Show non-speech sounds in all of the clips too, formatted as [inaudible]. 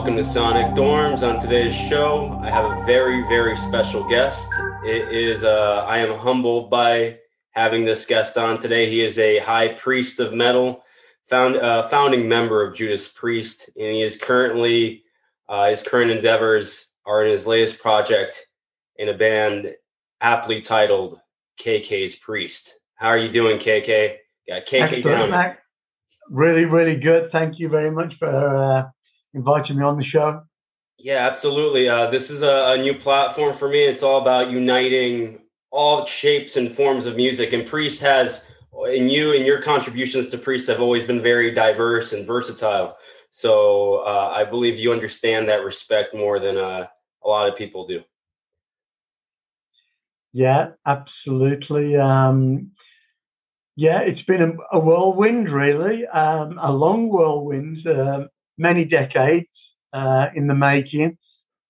Welcome to Sonic Dorms. On today's show, I have a very, very special guest. It is, uh, I am humbled by having this guest on today. He is a high priest of metal, found, uh, founding member of Judas Priest, and he is currently, uh, his current endeavors are in his latest project in a band aptly titled KK's Priest. How are you doing, KK? Got KK Excellent, down. Mac. Really, really good. Thank you very much for uh, inviting me on the show. Yeah, absolutely. Uh, this is a, a, new platform for me. It's all about uniting all shapes and forms of music. And Priest has, and you and your contributions to Priest have always been very diverse and versatile. So uh, I believe you understand that respect more than uh, a lot of people do. Yeah, absolutely. Um, yeah, it's been a, a whirlwind, really, um, a long whirlwind, uh, many decades uh, in the making.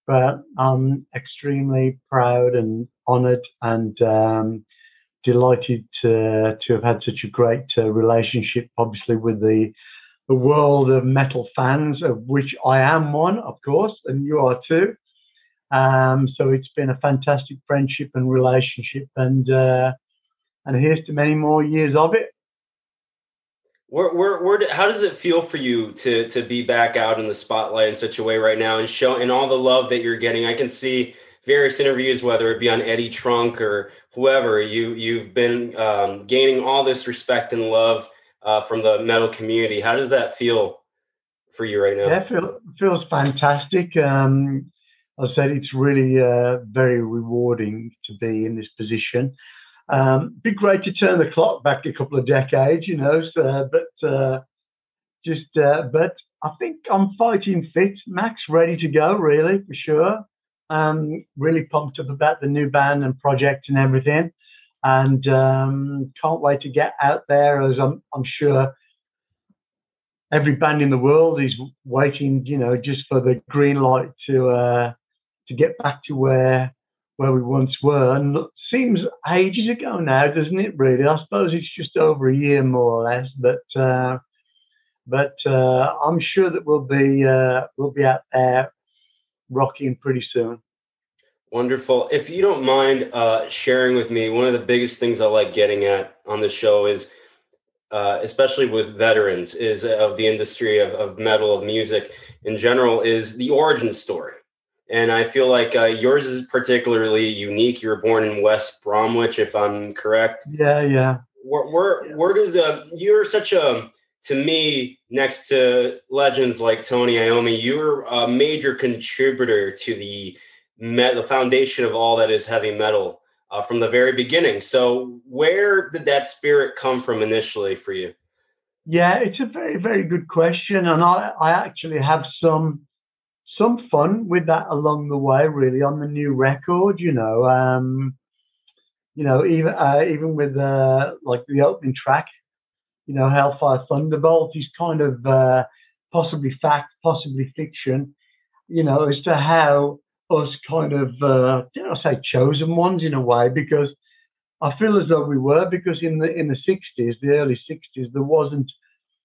But I'm extremely proud and honoured and um, delighted to, to have had such a great uh, relationship, obviously, with the the world of metal fans, of which I am one, of course, and you are too. Um, so it's been a fantastic friendship and relationship, and uh, and here's to many more years of it. Where, where, where, how does it feel for you to to be back out in the spotlight in such a way right now and show and all the love that you're getting? I can see various interviews, whether it be on Eddie Trunk or whoever. You you've been um, gaining all this respect and love uh, from the metal community. How does that feel for you right now? Yeah, feel, feels fantastic. Um, I said it's really uh, very rewarding to be in this position. Um, be great to turn the clock back a couple of decades, you know. So, but uh, just, uh, but I think I'm fighting fit. Max ready to go, really for sure. Um, really pumped up about the new band and project and everything, and um, can't wait to get out there. As I'm, I'm sure every band in the world is waiting, you know, just for the green light to uh, to get back to where where we once were. And seems ages ago now, doesn't it? Really, I suppose it's just over a year more or less. But uh, but uh, I'm sure that we'll be uh, we'll be out there rocking pretty soon. Wonderful. If you don't mind uh, sharing with me, one of the biggest things I like getting at on the show is. Uh, especially with veterans, is of the industry of, of metal, of music in general, is the origin story and I feel like uh, yours is particularly unique. You were born in West Bromwich, if I'm correct. Yeah, yeah. Where where, yeah. where do the you're such a to me next to legends like Tony Iommi, you're a major contributor to the met, the foundation of all that is heavy metal uh, from the very beginning. So where did that spirit come from initially for you? Yeah, it's a very very good question, and I I actually have some some fun with that along the way, really, on the new record, you know. Um, you know, even uh, even with uh, like the opening track, you know, Hellfire Thunderbolt is kind of uh, possibly fact, possibly fiction, you know, as to how us kind of, uh, dare I say, chosen ones in a way, because I feel as though we were, because in the in the '60s, the early '60s, there wasn't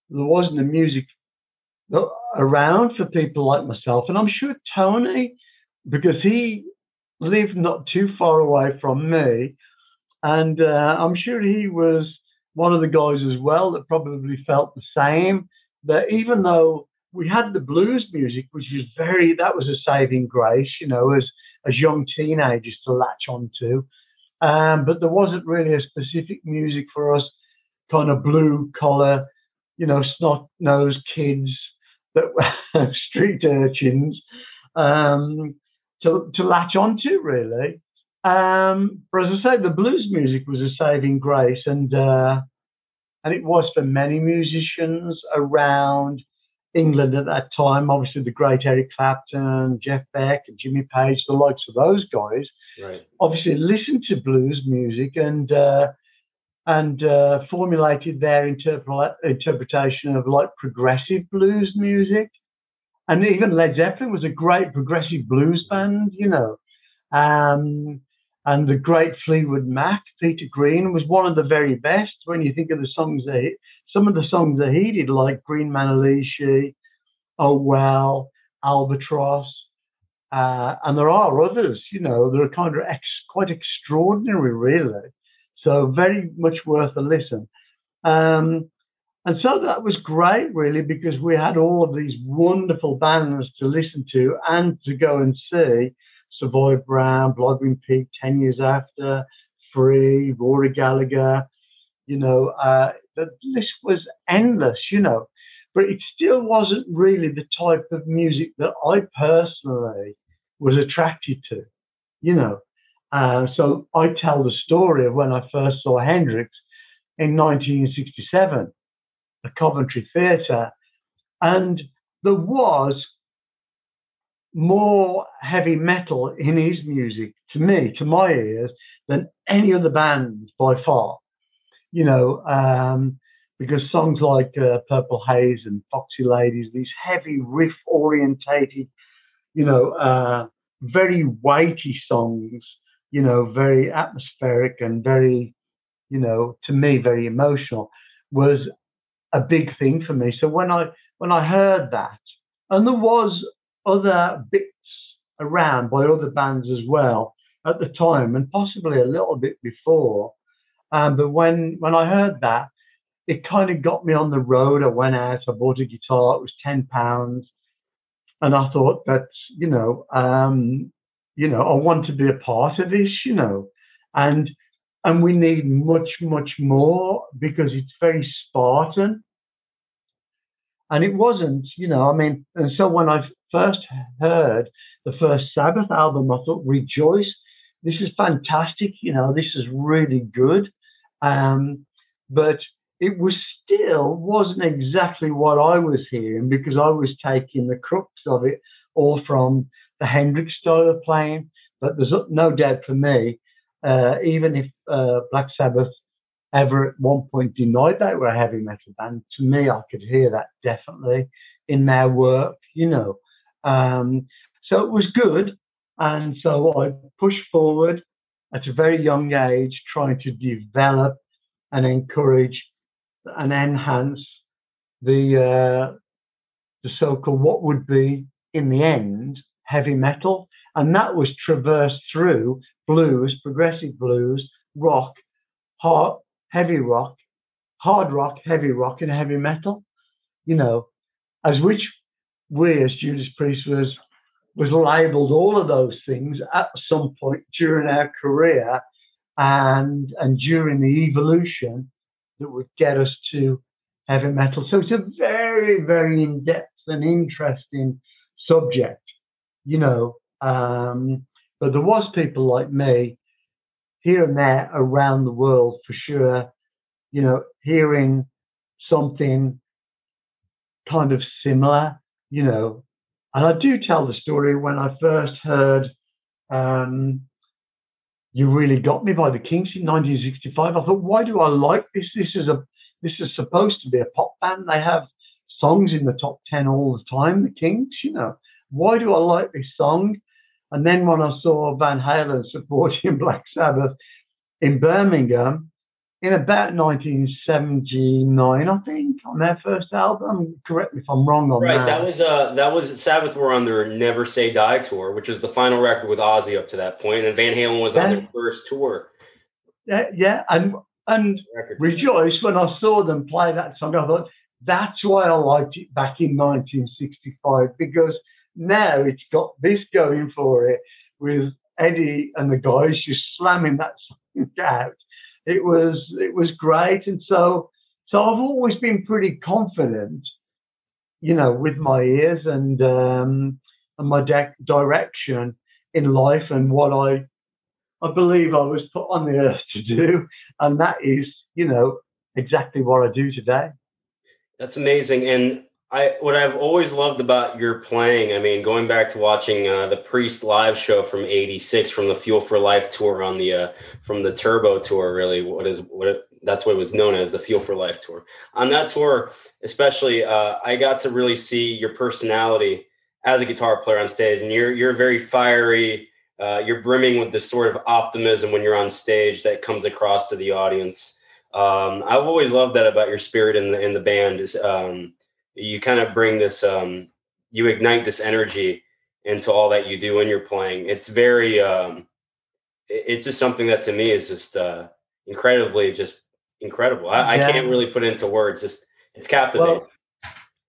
there wasn't a music around for people like myself. And I'm sure Tony, because he lived not too far away from me, and uh, I'm sure he was one of the guys as well that probably felt the same. That even though we had the blues music, which was very, that was a saving grace, you know, as as young teenagers to latch onto. Um, but there wasn't really a specific music for us, kind of blue collar, you know, snot nosed kids that [laughs] street urchins um, to, to latch onto, really. Um, but as I say, the blues music was a saving grace, and uh, and it was for many musicians around England at that time. Obviously, the great Eric Clapton, Jeff Beck, and Jimmy Page, the likes of those guys, right. obviously listened to blues music and uh, and uh, formulated their interpre- interpretation of like progressive blues music. And even Led Zeppelin was a great progressive blues band, you know. Um, and the great Fleetwood Mac, Peter Green, was one of the very best when you think of the songs that he, some of the songs that he did, like Green Manalishi, Oh Well, Albatross, uh, and there are others. You know, they're kind of ex- quite extraordinary, really. So very much worth a listen. Um, and so that was great, really, because we had all of these wonderful bands to listen to and to go and see. Savoy Brown, Blodwyn Pig, 10 years after, Free, Rory Gallagher, you know, uh, the list was endless, you know, but it still wasn't really the type of music that I personally was attracted to, you know. Uh, so I tell the story of when I first saw Hendrix in 1967 the Coventry Theatre, and there was more heavy metal in his music to me, to my ears, than any other band by far. You know, um, because songs like uh, Purple Haze and Foxy Ladies, these heavy riff orientated, you know, uh, very weighty songs, you know, very atmospheric and very, you know, to me, very emotional, was a big thing for me. So when I when I heard that, and there was other bits around by other bands as well at the time, and possibly a little bit before. Um, but when when I heard that, it kind of got me on the road. I went out, I bought a guitar. It was ten pounds, and I thought that you know, um, you know, I want to be a part of this, you know, and and we need much much more because it's very Spartan. And it wasn't, you know, I mean, and so when I first heard the first Sabbath album, I thought, Rejoice, this is fantastic, you know, this is really good. Um, but it was still wasn't exactly what I was hearing because I was taking the crux of it all from the Hendrix style of playing. But there's no doubt for me, uh, even if uh, Black Sabbath ever at one point denied they were a heavy metal band. To me, I could hear that definitely in their work, you know. Um, so it was good. And so I pushed forward at a very young age, trying to develop and encourage and enhance the uh, the so-called what would be in the end heavy metal, and that was traversed through blues, progressive blues, rock, hard, heavy rock, hard rock, heavy rock, and heavy metal. You know, as which we as Judas Priest was was labelled all of those things at some point during our career and and during the evolution that would get us to heavy metal. So it's a very, very in-depth and interesting subject, you know. Um, but there was people like me here and there around the world for sure, you know, hearing something kind of similar, you know. And I do tell the story when I first heard um, You Really Got Me by the Kinks in 1965. I thought, why do I like this? This is a this is supposed to be a pop band. They have songs in the top 10 all the time, the Kinks, you know. Why do I like this song? And then when I saw Van Halen supporting [laughs] Black Sabbath in Birmingham in about 1979, I think, on their first album. Correct me if I'm wrong on right, that. Right, that was uh, that was Sabbath were on their Never Say Die tour, which was the final record with Ozzy up to that point, and Van Halen was yeah. on their first tour. Yeah, yeah, and and record. Rejoice when I saw them play that song, I thought that's why I liked it back in 1965 because now it's got this going for it with Eddie and the guys just slamming that out. It was it was great, and so so I've always been pretty confident, you know, with my ears and um, and my de- direction in life and what I I believe I was put on the earth to do, and that is, you know, exactly what I do today. That's amazing, and I what I've always loved about your playing, I mean, going back to watching uh, the Priest live show from '86 from the Fuel for Life tour on the uh, from the Turbo tour, really, what is what it, that's what it was known as the Fuel for Life tour. On that tour, especially, uh, I got to really see your personality as a guitar player on stage, and you're you're very fiery. Uh, you're brimming with this sort of optimism when you're on stage that comes across to the audience. Um, I've always loved that about your spirit in the in the band. Is um, you kind of bring this um, you ignite this energy into all that you do when you're playing. It's very, um, it's just something that to me is just uh, incredibly just incredible. I, I can't really put into words. Just it's captivating.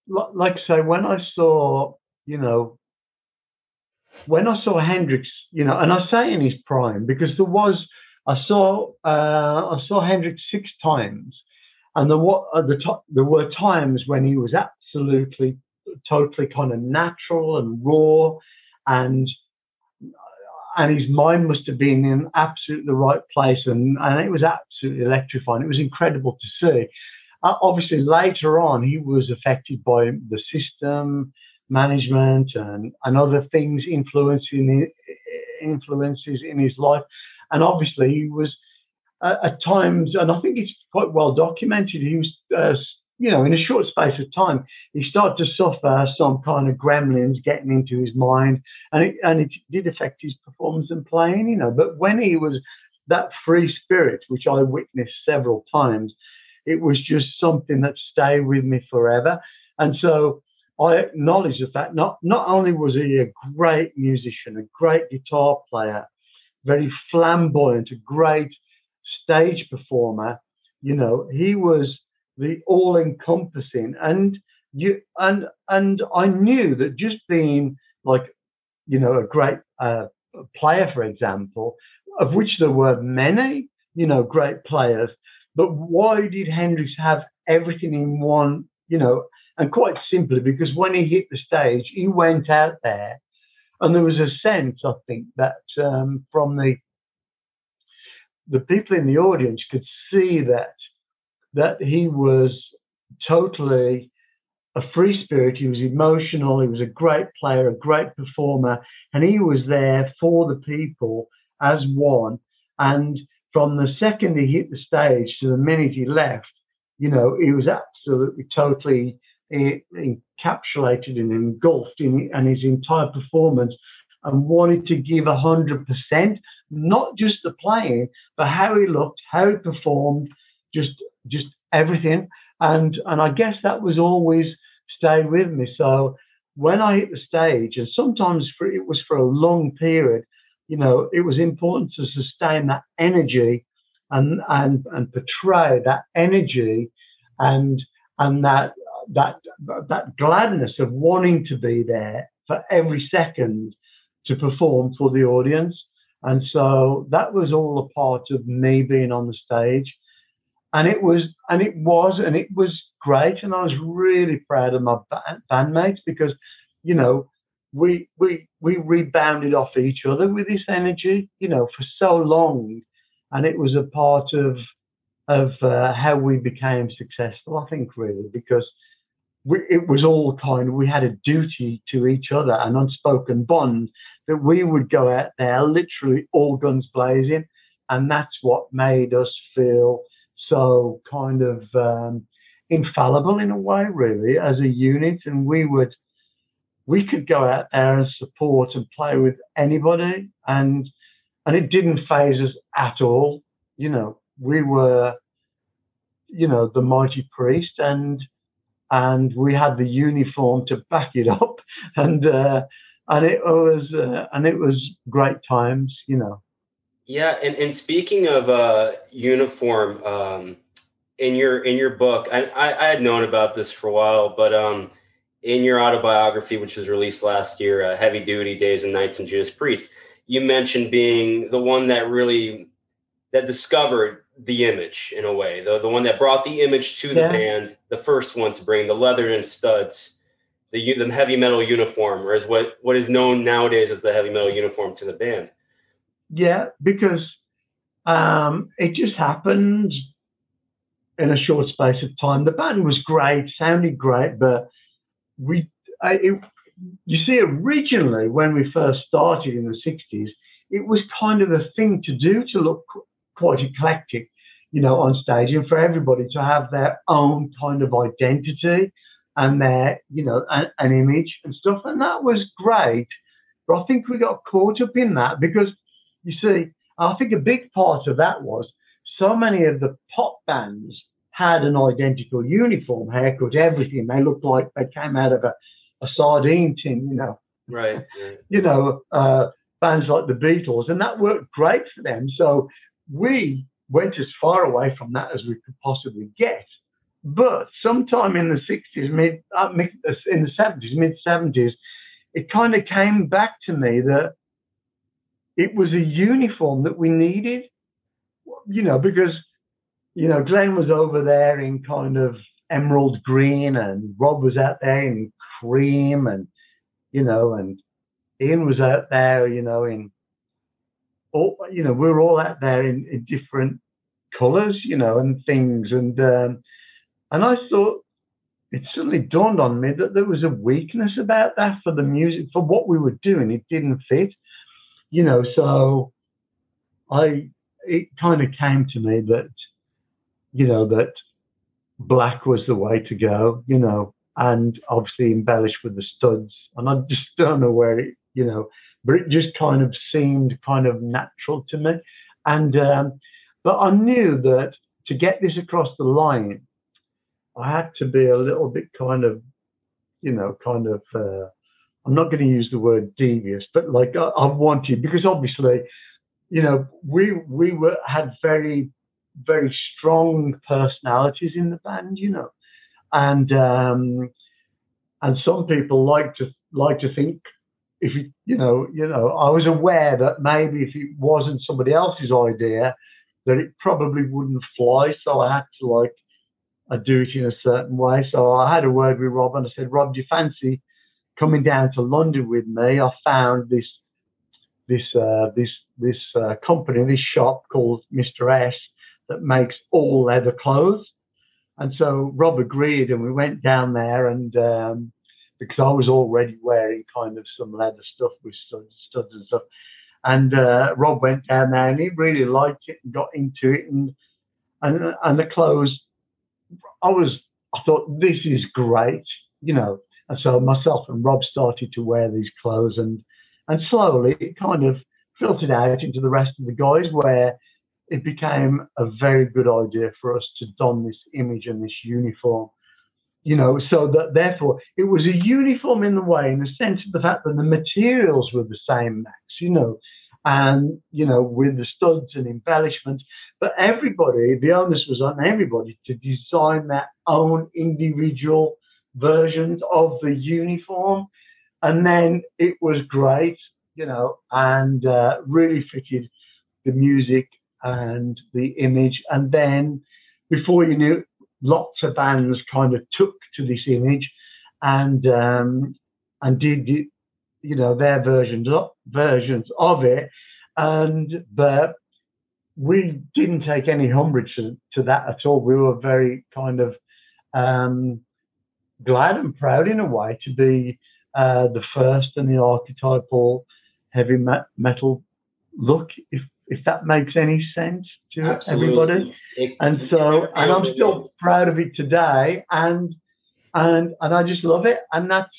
Well, like I say, when I saw, you know, when I saw Hendrix, you know, and I say in his prime because there was, I saw, uh, I saw Hendrix six times, and there were the to- there were times when he was absolutely, totally kind of natural and raw, and and his mind must have been in absolutely the right place, and and it was absolutely electrifying. It was incredible to see. Uh, obviously, later on, he was affected by the system management and, and other things influencing influences in his life. And obviously, he was uh, at times, and I think it's quite well documented. He was, uh, you know, in a short space of time, he started to suffer some kind of gremlins getting into his mind, and it and it did affect his performance and playing. You know, but when he was that free spirit, which I witnessed several times, it was just something that stayed with me forever. And so I acknowledge the fact not not only was he a great musician, a great guitar player, very flamboyant, a great stage performer, you know, he was the all-encompassing. And you and and I knew that just being like, you know, a great uh, player, for example, of which there were many, you know, great players, but why did Hendrix have everything in one, you know, and quite simply, because when he hit the stage, he went out there, and there was a sense, I think, that um, from the the people in the audience could see that that he was totally a free spirit. He was emotional. He was a great player, a great performer, and he was there for the people as one. And from the second he hit the stage to the minute he left, you know, he was absolutely totally eh, encapsulated and engulfed in his entire performance and wanted to give a hundred percent, not just the playing, but how he looked, how he performed, just just everything. And and I guess that was always stayed with me. So when I hit the stage, and sometimes for, it was for a long period, you know, it was important to sustain that energy and and and portray that energy and and that that that gladness of wanting to be there for every second to perform for the audience. And so that was all a part of me being on the stage. And it was, and it was, and it was great. And I was really proud of my bandmates because, you know, we we we rebounded off each other with this energy, you know, for so long, and it was a part of of uh, how we became successful. I think really because we, it was all kind of, we had a duty to each other, an unspoken bond that we would go out there literally all guns blazing. And that's what made us feel so kind of um, infallible in a way, really, as a unit. And we would, we could go out there and support and play with anybody. And, and it didn't phase us at all. You know, we were, you know, the mighty priest and, and we had the uniform to back it up, [laughs] and uh, and it was uh, and it was great times, you know. Yeah, and, and speaking of uh, uniform, um, in your in your book, I, I, I had known about this for a while, but um, in your autobiography, which was released last year, uh, "Heavy Duty: Days and Nights and Judas Priest," you mentioned being the one that really that discovered the image in a way, the the one that brought the image to the yeah. band, the first one to bring the leather and studs, the the heavy metal uniform, or as what what is known nowadays as the heavy metal uniform to the band. Yeah, because um, it just happened in a short space of time. The band was great, sounded great, but we, I, it, you see, originally when we first started in the '60s, it was kind of a thing to do to look quite eclectic, you know, on stage, and for everybody to have their own kind of identity and their, you know, an, an image and stuff. And that was great. But I think we got caught up in that because you see, I think a big part of that was so many of the pop bands had an identical uniform, haircut, everything. They looked like they came out of a a sardine tin, you know. Right. [laughs] right. You know, uh, bands like the Beatles, and that worked great for them. So we went as far away from that as we could possibly get. But sometime in the 60s, mid, uh, in the 70s, mid 70s, it kind of came back to me that it was a uniform that we needed, you know, because, you know, Glenn was over there in kind of emerald green and Rob was out there in cream and, you know, and Ian was out there, you know, in all, you know, we are all out there in, in different colors, you know, and things. And, um, and I thought it suddenly dawned on me that there was a weakness about that for the music, for what we were doing. It didn't fit, you know. So I, it kind of came to me that, you know, that black was the way to go, you know, and obviously embellished with the studs. And I just don't know where it, you know, but it just kind of seemed kind of natural to me. And, um, but I knew that to get this across the line, I had to be a little bit kind of, you know, kind of. Uh, I'm not going to use the word devious, but like I, I wanted because obviously, you know, we we were had very very strong personalities in the band, you know, and um, and some people like to like to think if you you know you know I was aware that maybe if it wasn't somebody else's idea that it probably wouldn't fly, so I had to like I do it in a certain way. So I had a word with Rob and I said, Rob, do you fancy coming down to London with me? I found this this uh, this this uh, company, this shop called Mr. S that makes all leather clothes. And so Rob agreed, and we went down there, and um, because I was already wearing kind of some leather stuff with studs, studs and stuff, and uh, Rob went down there, and he really liked it and got into it, and and and the clothes I was, I thought this is great, you know. And so myself and Rob started to wear these clothes, and and slowly it kind of filtered out into the rest of the guys, where it became a very good idea for us to don this image and this uniform. You know, so that therefore it was a uniform in the way, in the sense of the fact that the materials were the same, Max. You know, and you know with the studs and embellishments but everybody the onus was on everybody to design their own individual versions of the uniform and then it was great you know and uh, really fitted the music and the image and then before you knew lots of bands kind of took to this image and um, and did you know their versions of, versions of it, and but we didn't take any umbrage to, to, that at all. We were very kind of um, glad and proud in a way to be uh, the first and the archetypal heavy metal look, if if that makes any sense to Absolutely. everybody. It, and so, and I'm still proud of it today, and and and I just love it, and that's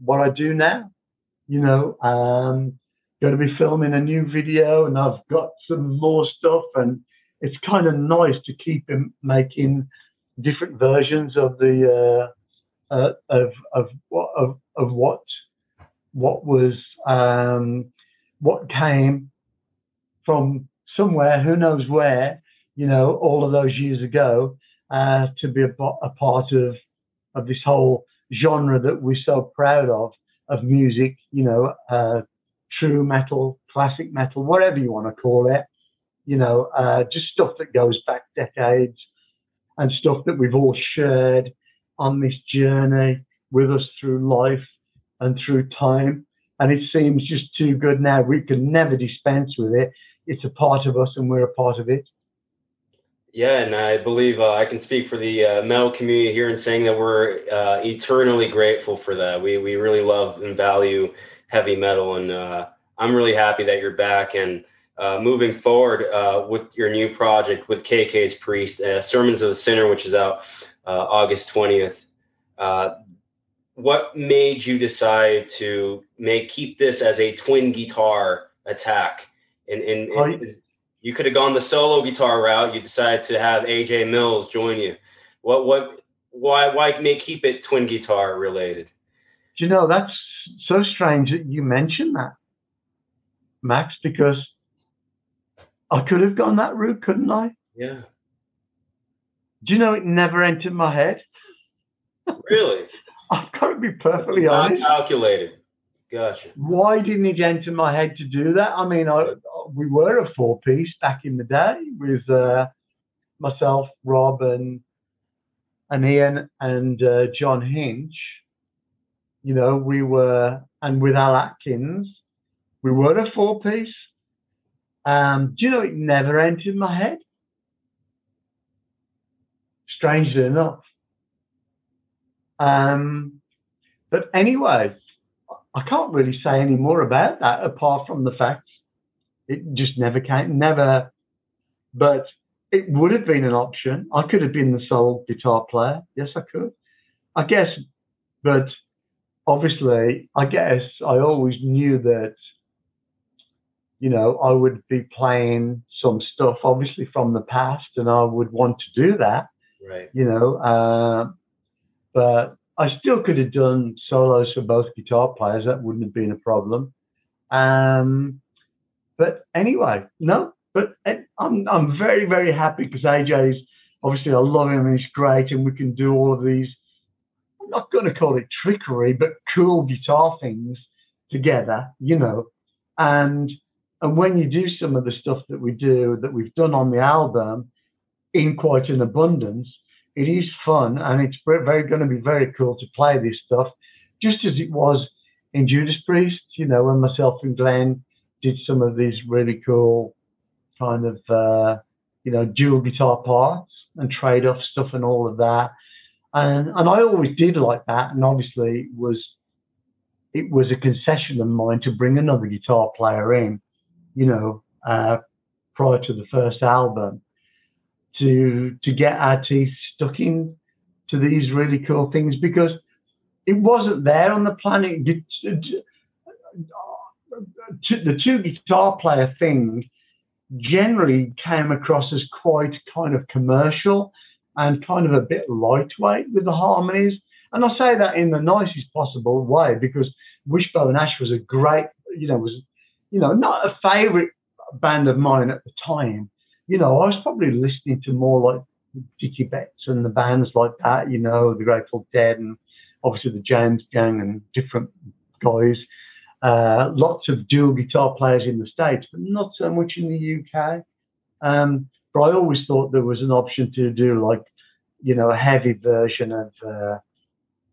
what I do now you know, um, going to be filming a new video and I've got some more stuff and it's kind of nice to keep him making different versions of the uh, uh, of of what of, of what what was um, what came from somewhere who knows where you know all of those years ago uh, to be a, a part of of this whole genre that we're so proud of of music, you know, uh, true metal, classic metal, whatever you want to call it, you know, uh, just stuff that goes back decades and stuff that we've all shared on this journey with us through life and through time. And it seems just too good now. We can never dispense with it. It's a part of us and we're a part of it. Yeah, and I believe uh, I can speak for the uh, metal community here in saying that we're uh, eternally grateful for that. We we really love and value heavy metal, and uh, I'm really happy that you're back and uh, moving forward uh, with your new project with KK's Priest, Sermons of the Sinner, which is out Uh, August 20th. Uh, what made you decide to make keep this as a twin guitar attack? And, and, and you could have gone the solo guitar route. You decided to have AJ Mills join you. What what why why may keep it twin guitar related? Do you know that's so strange that you mentioned that, Max? Because I could have gone that route, couldn't I? Yeah. Do you know it never entered my head? Really? [laughs] I've got to be perfectly Not honest. calculated. Gotcha. Why didn't it enter my head to do that? I mean, I, we were a four piece back in the day with uh, myself, Rob, and and Ian and uh, John Hinch. You know, we were, and with Al Atkins, we were a four piece. Um, do you know it never entered my head? Strangely enough. Um, but anyway, I can't really say any more about that apart from the fact it just never came, never. But it would have been an option. I could have been the sole guitar player. Yes, I could. I guess, but obviously, I guess I always knew that, you know, I would be playing some stuff, obviously from the past, and I would want to do that, Right. you know. Uh, but I still could have done solos for both guitar players. That wouldn't have been a problem. Um, but anyway, no. But uh, I'm I'm very very happy because AJ's obviously I love him and he's great, and we can do all of these. I'm not going to call it trickery, but cool guitar things together, you know. And and when you do some of the stuff that we do that we've done on the album in quite an abundance, it is fun and it's very, going to be very cool to play this stuff, just as it was in Judas Priest, you know, when myself and Glenn did some of these really cool kind of, uh, you know, dual guitar parts and trade off stuff and all of that. And, and I always did like that. And obviously it was, it was a concession of mine to bring another guitar player in, you know, uh, prior to the first album to to get our teeth stuck in to these really cool things because it wasn't there on the planet. The two guitar player thing generally came across as quite kind of commercial and kind of a bit lightweight with the harmonies. And I say that in the nicest possible way because Wishbone Ash was a great, you know, was, you know, not a favorite band of mine at the time. You know, I was probably listening to more like Dickey Betts and the bands like that, you know, the Grateful Dead and obviously the James Gang and different guys. Uh, lots of dual guitar players in the States, but not so much in the UK. Um, but I always thought there was an option to do like, you know, a heavy version of uh,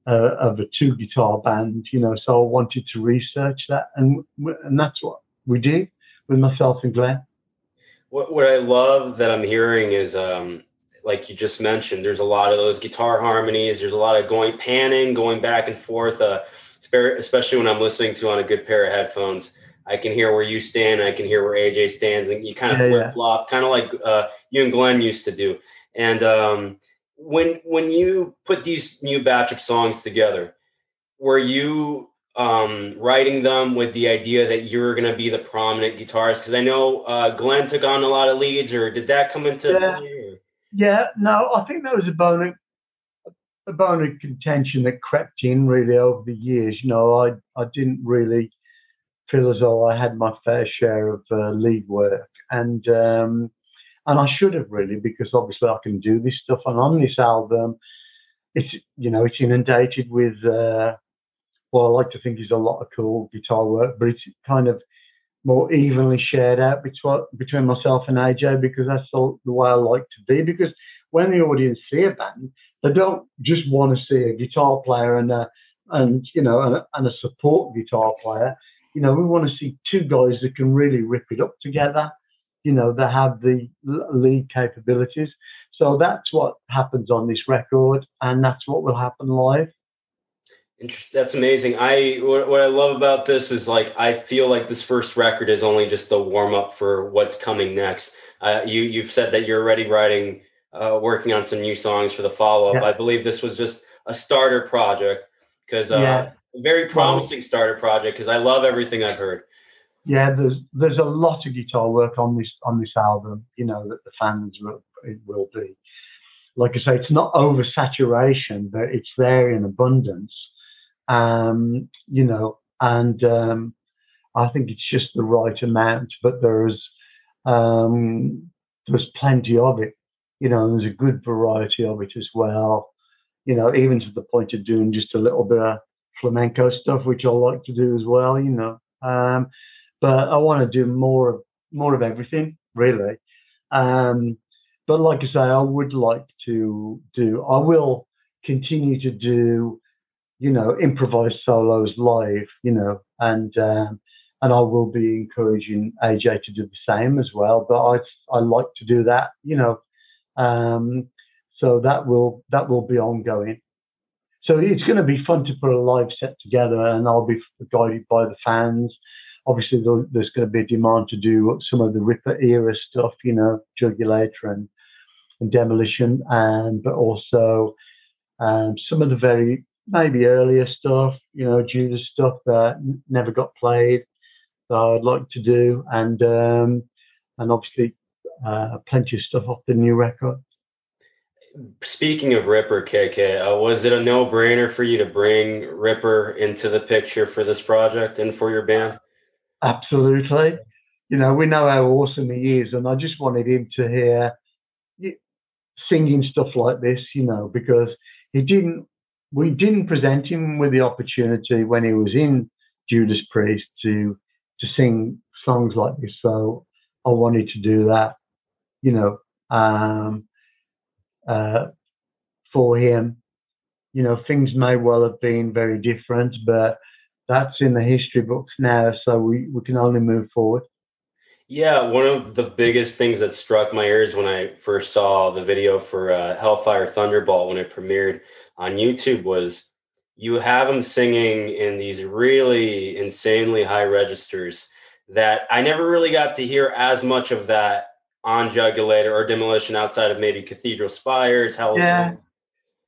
uh, of a two guitar band, you know. So I wanted to research that, and and that's what we did with myself and Glenn. What what I love that I'm hearing is um, like you just mentioned, there's a lot of those guitar harmonies. There's a lot of going panning, going back and forth. Uh, especially when I'm listening to on a good pair of headphones. I can hear where you stand. I can hear where AJ stands, and you kind of Yeah, flip yeah. flop, kind of like uh, you and Glenn used to do. And um, when when you put these new batch of songs together, were you um, writing them with the idea that you were going to be the prominent guitarist? Because I know uh, Glenn took on a lot of leads, or did that come into Yeah. play? or- Yeah, no, I think that was a bone of, a bone of contention that crept in really over the years. You know, I I didn't really feel as though I had my fair share of uh, lead work, and um, and I should have really because obviously I can do this stuff. And on this album, it's you know it's inundated with uh, what I like to think is a lot of cool guitar work, but it's kind of more evenly shared out between between myself and AJ because that's the, the way I like to be. Because when the audience see a band, they don't just want to see a guitar player and a, and you know and a, and a support guitar player. You know, we want to see two guys that can really rip it up together. You know, that have the lead capabilities. So that's what happens on this record, and that's what will happen live. Interesting. That's amazing. I what, what I love about this is like I feel like this first record is only just the warm up for what's coming next. Uh, you you've said that you're already writing, uh, working on some new songs for the follow up. Yeah. I believe this was just a starter project because uh, Yeah. very promising starter project because I love everything I've heard. yeah, there's there's a lot of guitar work on this on this album. You know that the fans will it will be. Like I say, it's not oversaturation, but it's there in abundance. Um, you know, and um, I think it's just the right amount. But there's um, there's plenty of it, you know, there's a good variety of it as well. You know, even to the point of doing just a little bit of flamenco stuff, which I like to do as well. You know, um, but I want to do more of more of everything, really. Um, but like I say, I would like to do. I will continue to do, you know, improvised solos live. You know, and um, and I will be encouraging AJ to do the same as well. But I I like to do that. You know, um, so that will that will be ongoing. So it's going to be fun to put a live set together, and I'll be guided by the fans obviously there's going to be a demand to do some of the Ripper era stuff, you know, Jugulator and, and Demolition, and but also um, some of the very maybe earlier stuff, you know, Judas stuff that never got played that I'd like to do, and um, and obviously uh, plenty of stuff off the new record. Speaking of Ripper, KK, uh, was it a no-brainer for you to bring Ripper into the picture for this project and for your band? Absolutely. You know, we know how awesome he is, and I just wanted him to hear singing stuff like this, you know, because he didn't, we didn't present him with the opportunity when he was in Judas Priest to to sing songs like this. So I wanted to do that, you know, um, uh, for him. You know, things may well have been very different, but that's in the history books now, so we, we can only move forward. Yeah, one of the biggest things that struck my ears when I first saw the video for uh, Hellfire Thunderbolt when it premiered on YouTube was you have him singing in these really insanely high registers that I never really got to hear as much of that on Jugulator or Demolition outside of maybe Cathedral Spires, Hell's yeah.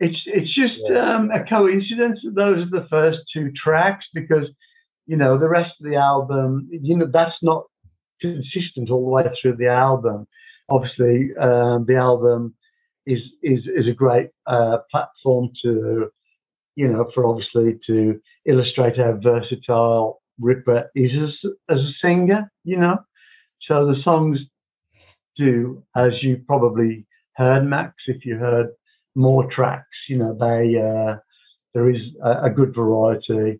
It's it's just yeah. um, a coincidence that those are the first two tracks because you know the rest of the album, you know, that's not consistent all the way through the album. Obviously, um, the album is is is a great uh, platform to you know for obviously to illustrate how versatile Ripper is as, as a singer. You know, so the songs do, as you probably heard, Max, if you heard more tracks. You know, they uh, there is a, a good variety.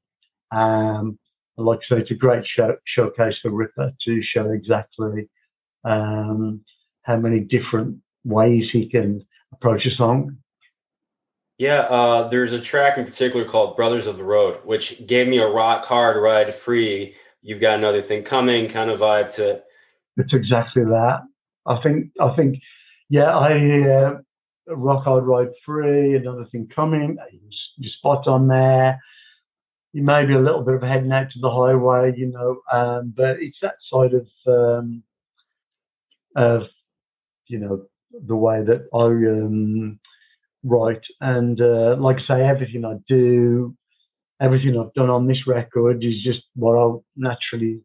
Um, like I say, it's a great show, showcase for Ripper to show exactly um, how many different ways he can approach a song. Yeah, uh, there's a track in particular called "Brothers of the Road," which gave me a rock hard ride free. You've got another thing coming, kind of vibe to it. It's exactly that. I think. I think. Yeah, I uh, Rock Hard Ride Free, another thing coming. You spot on there. You may be a little bit of heading out to the highway, you know, um, but it's that side of um, of you know the way that I um, write, and uh, like I say, everything I do, everything I've done on this record is just what I naturally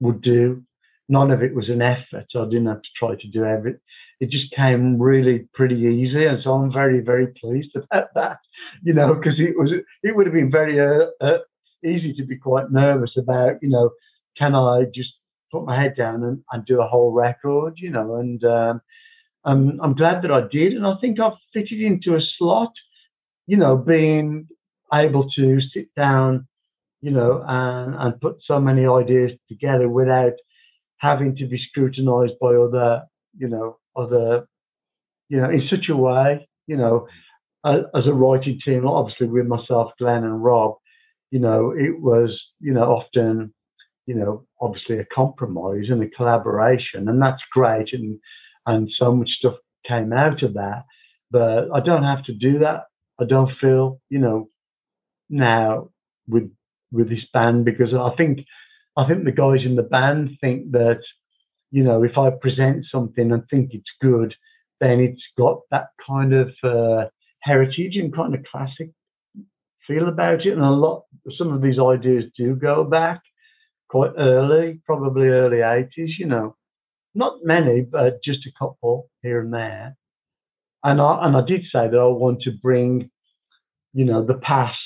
would do. None of it was an effort. I didn't have to try to do everything it just came really pretty easy, and so I'm very very pleased about [laughs] that. You know, because it was it would have been very uh, uh, easy to be quite nervous about. You know, can I just put my head down and, and do a whole record? You know, and um, I'm I'm glad that I did, and I think I've fitted into a slot. You know, being able to sit down, you know, and, and put so many ideas together without having to be scrutinized by other, you know, other, you know, in such a way, you know, as, as a writing team, obviously with myself, Glenn and Rob, you know, it was, you know, often, you know, obviously a compromise and a collaboration, and that's great, and and so much stuff came out of that. But I don't have to do that. I don't feel, you know, now with with this band because I think I think the guys in the band think that you know, if I present something and think it's good, then it's got that kind of uh, heritage and kind of classic feel about it. And a lot, some of these ideas do go back quite early, probably early 80s, you know. Not many, but just a couple here and there. And I, and I did say that I want to bring, you know, the past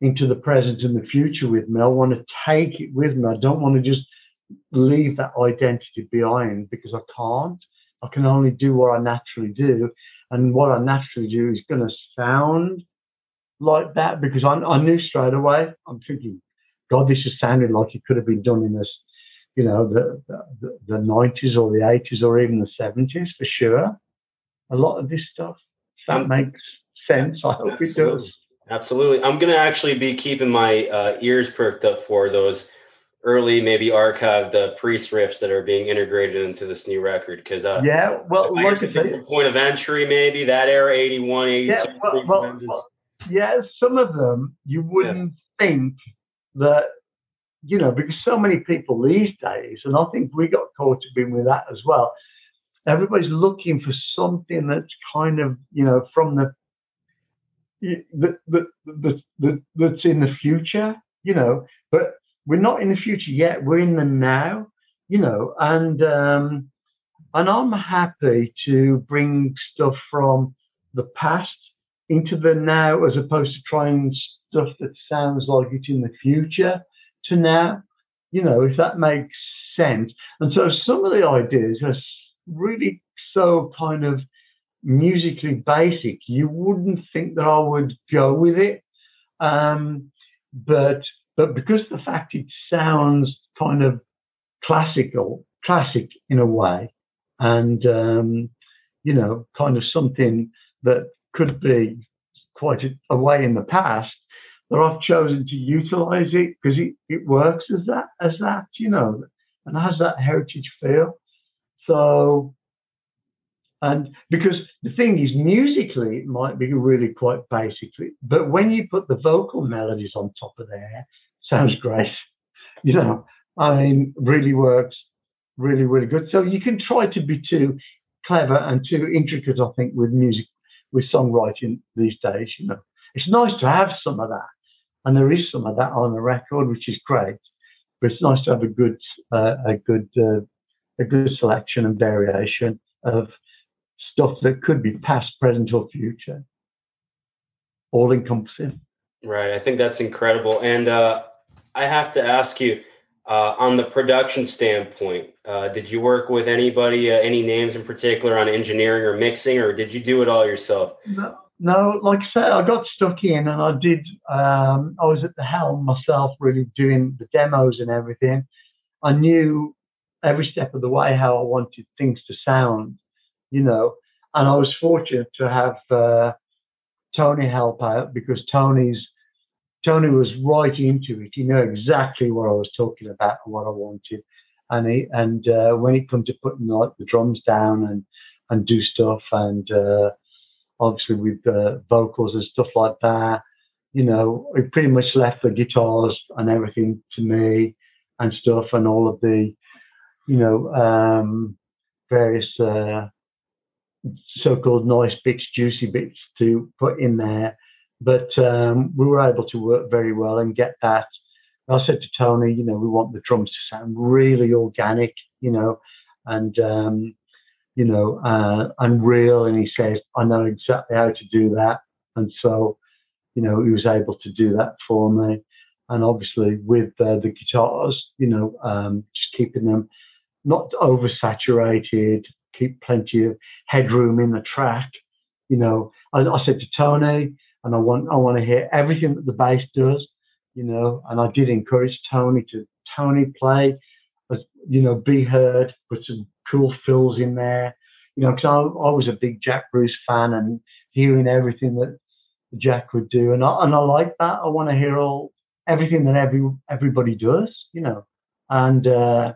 into the present and the future with me. I want to take it with me. I don't want to just leave that identity behind because I can't. I can only do what I naturally do. And what I naturally do is going to sound like that because I, I knew straight away. I'm thinking, God, this is sounding like it could have been done in this, you know, the, the, the 90s or the 80s or even the 70s for sure. A lot of this stuff. That um, makes sense. I hope absolutely. it does. Absolutely. I'm going to actually be keeping my uh, ears perked up for those early, maybe archived uh, priest riffs that are being integrated into this new record. Because uh, yeah, well, like from point of entry, maybe that era, 81, 82. Yeah, well, well, well, yeah some of them you wouldn't yeah. think that you know because so many people these days, and I think we got caught up in with that as well. Everybody's looking for something that's kind of you know from the that, that, that, that, that's in the future, you know, but we're not in the future yet. We're in the now, you know, and um, and I'm happy to bring stuff from the past into the now as opposed to trying stuff that sounds like it's in the future to now, you know, if that makes sense. And so some of the ideas are really so kind of musically basic, you wouldn't think that I would go with it. Um, but but because the fact it sounds kind of classical, classic in a way, and um, you know, kind of something that could be quite a, a way in the past, that I've chosen to utilize it because it, it works as that as that, you know, and has that heritage feel. So and because the thing is, musically, it might be really quite basically, but when you put the vocal melodies on top of there, sounds great. [laughs] You know, I mean, really works, really, really good. So you can try to be too clever and too intricate, I think, with music, with songwriting these days. You know, it's nice to have some of that, and there is some of that on the record, which is great. But it's nice to have a good, uh, a good, uh, a good selection and variation of stuff that could be past, present, or future, all encompassing. Right. I think that's incredible. And uh, I have to ask you, uh, on the production standpoint, uh, did you work with anybody, uh, any names in particular on engineering or mixing, or did you do it all yourself? No, no like I said, I got stuck in and I did, um, I was at the helm myself, really doing the demos and everything. I knew every step of the way how I wanted things to sound, you know, and I was fortunate to have uh, Tony help out because Tony's Tony was right into it. He knew exactly what I was talking about and what I wanted. And he, and uh, when it comes to putting like the drums down and and do stuff and uh, obviously with uh, vocals and stuff like that, you know, he pretty much left the guitars and everything to me and stuff and all of the, you know, um, various uh, so-called nice bits, juicy bits to put in there. But um, we were able to work very well and get that. I said to Tony, you know, we want the drums to sound really organic, you know, and um, you know, uh, and real. And he says, I know exactly how to do that. And so, you know, he was able to do that for me. And obviously, with uh, the guitars, you know, um, just keeping them not oversaturated, keep plenty of headroom in the track. You know, I, I said to Tony, and I want I want to hear everything that the bass does. You know, and I did encourage Tony to Tony play, you know, be heard, put some cool fills in there. You know, because I, I was a big Jack Bruce fan and hearing everything that Jack would do, and I and I like that. I want to hear all everything that every everybody does. You know, and uh,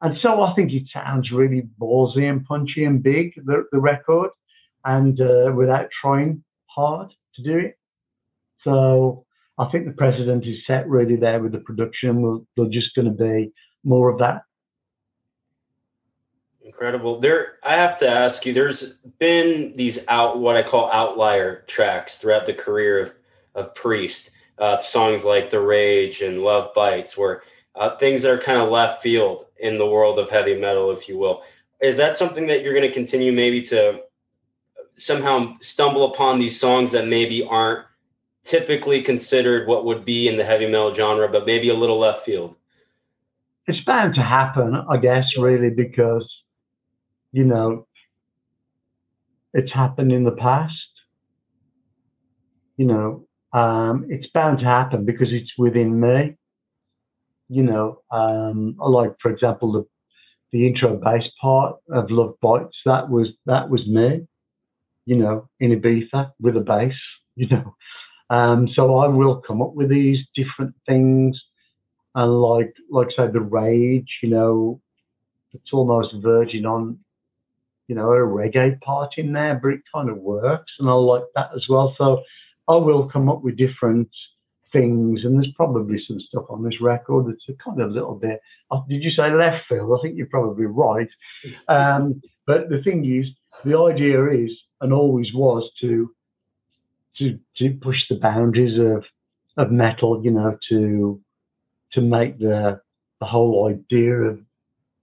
and so I think it sounds really ballsy and punchy and big, the, the record, and uh, without trying hard to do it. So I think the president is set really there with the production. We're, they're just going to be more of that. Incredible. There, I have to ask you. There's been these out, what I call outlier tracks throughout the career of of Priest. Uh, songs like "The Rage" and "Love Bites," where uh, things that are kind of left field in the world of heavy metal, if you will. Is that something that you're going to continue maybe to somehow stumble upon these songs that maybe aren't typically considered what would be in the heavy metal genre, but maybe a little left field? It's bound to happen, I guess, really, because, you know, it's happened in the past. You know, um, it's bound to happen because it's within me. You know, um, like for example, the the intro bass part of Love Bites, that was that was me, you know, in Ibiza with a bass, [laughs] you know. Um, so I will come up with these different things, and like like say the rage, you know, it's almost verging on, you know, a reggae part in there, but it kind of works, and I like that as well. So I will come up with different things, and there's probably some stuff on this record that's a kind of little bit. Uh, did you say left field? I think you're probably right. Um, but the thing is, the idea is and always was to to to push the boundaries of of metal. You know, to to make the the whole idea of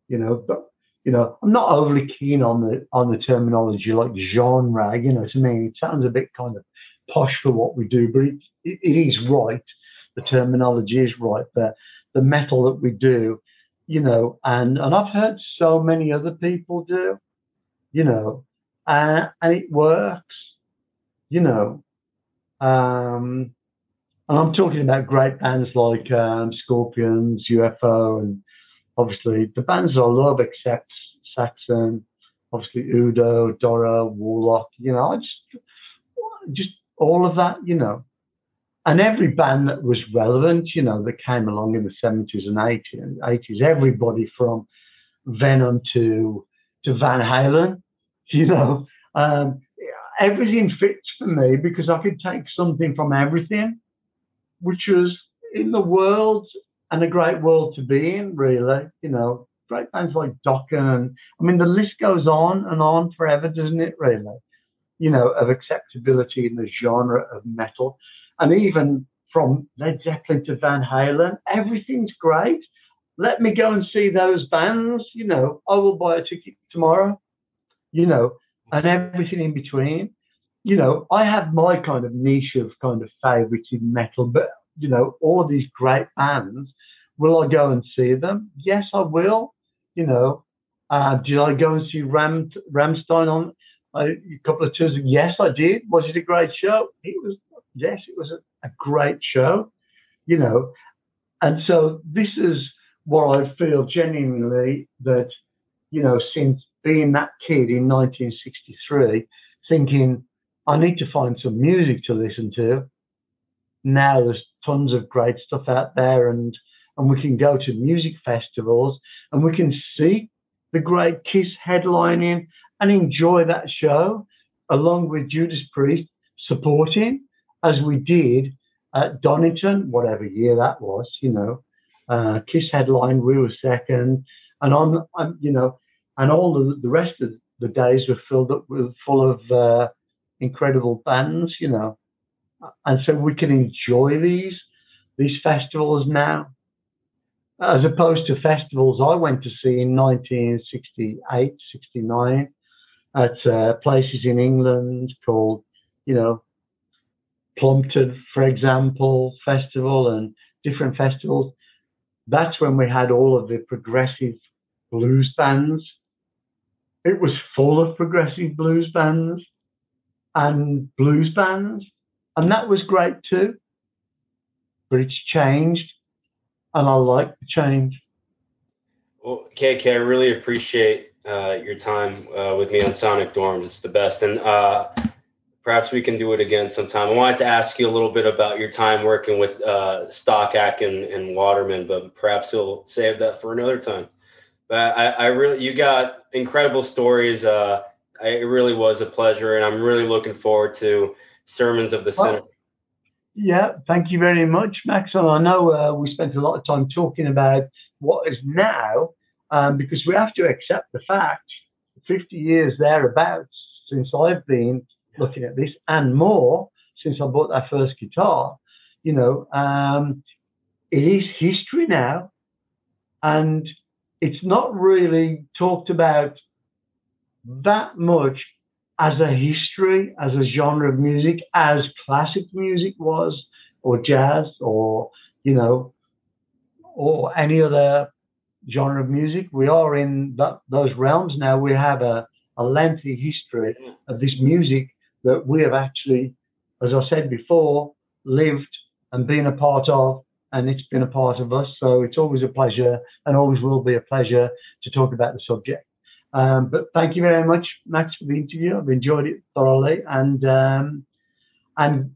you know, but you know, I'm not overly keen on the on the terminology like genre. You know, to me, it sounds a bit kind of posh for what we do, but it, it, it is right. The terminology is right. The the metal that we do, you know, and and I've heard so many other people do, you know, uh, and it works, you know. Um, and I'm talking about great bands like um, Scorpions, UFO, and obviously the bands I love, Accept Saxon, obviously Udo, Doro, Warlock. You know, I just just all of that, you know. And every band that was relevant, you know, that came along in the 70s and 80s, 80s everybody from Venom to to Van Halen, [laughs] you know, um, everything fits for me because I could take something from everything, which was in the world and a great world to be in, really. You know, great bands like Dokken. I mean, the list goes on and on forever, doesn't it, really? you know, of acceptability in the genre of metal. And even from Led Zeppelin to Van Halen, everything's great. Let me go and see those bands, you know, I will buy a ticket tomorrow, you know, and everything in between. You know, I have my kind of niche of kind of favorites in metal, but, you know, all of these great bands, will I go and see them? Yes, I will. You know, uh, did I go and see Ram, Rammstein on? a couple of tours. Yes, I did. Was it a great show? It was. Yes, it was a, a great show. You know, and so this is what I feel genuinely that you know since being that kid in 1963, thinking I need to find some music to listen to. Now there's tons of great stuff out there, and and we can go to music festivals and we can see the great Kiss headlining and enjoy that show along with Judas Priest supporting as we did at Donington, whatever year that was, you know. Uh, Kiss headline, we were second, and on, you know, and all the, the rest of the days were filled up with full of uh, incredible bands, you know, and so we can enjoy these these festivals now, as opposed to festivals I went to see in 1968, 69, at uh, places in England called, you know, Plumpton, for example, festival and different festivals. That's when we had all of the progressive blues bands. It was full of progressive blues bands and blues bands, and that was great too. But it's changed, and I like the change. Well, KK, I really appreciate uh, your time uh, with me on Sonic Dorms. It's the best. And uh, perhaps we can do it again sometime. I wanted to ask you a little bit about your time working with uh, Stock Aitken, and Waterman, but perhaps we'll save that for another time. But I, I really, you got incredible stories. Uh, it really was a pleasure, and I'm really looking forward to Sermons of the. Well, yeah, thank you very much, Max. And I know uh, we spent a lot of time talking about what is now um, because we have to accept the fact 50 years thereabouts since I've been looking at this and more since I bought that first guitar, you know, um, it is history now. And it's not really talked about that much as a history, as a genre of music, as classic music was, or jazz, or you know, or any other genre of music. We are in that, those realms now. We have a, a lengthy history mm-hmm. of this music that we have actually, as I said before, lived and been a part of, and it's been a part of us. So it's always a pleasure and always will be a pleasure to talk about the subject. Um, but thank you very much, Max, for the interview. I've enjoyed it thoroughly, and um, and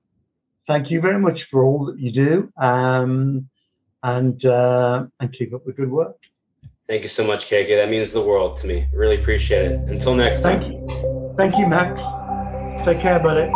thank you very much for all that you do, um, and uh, and keep up the good work. Thank you so much, KK. That means the world to me. Really appreciate it. Until next time. Thank you, thank you, Max. Take care, buddy.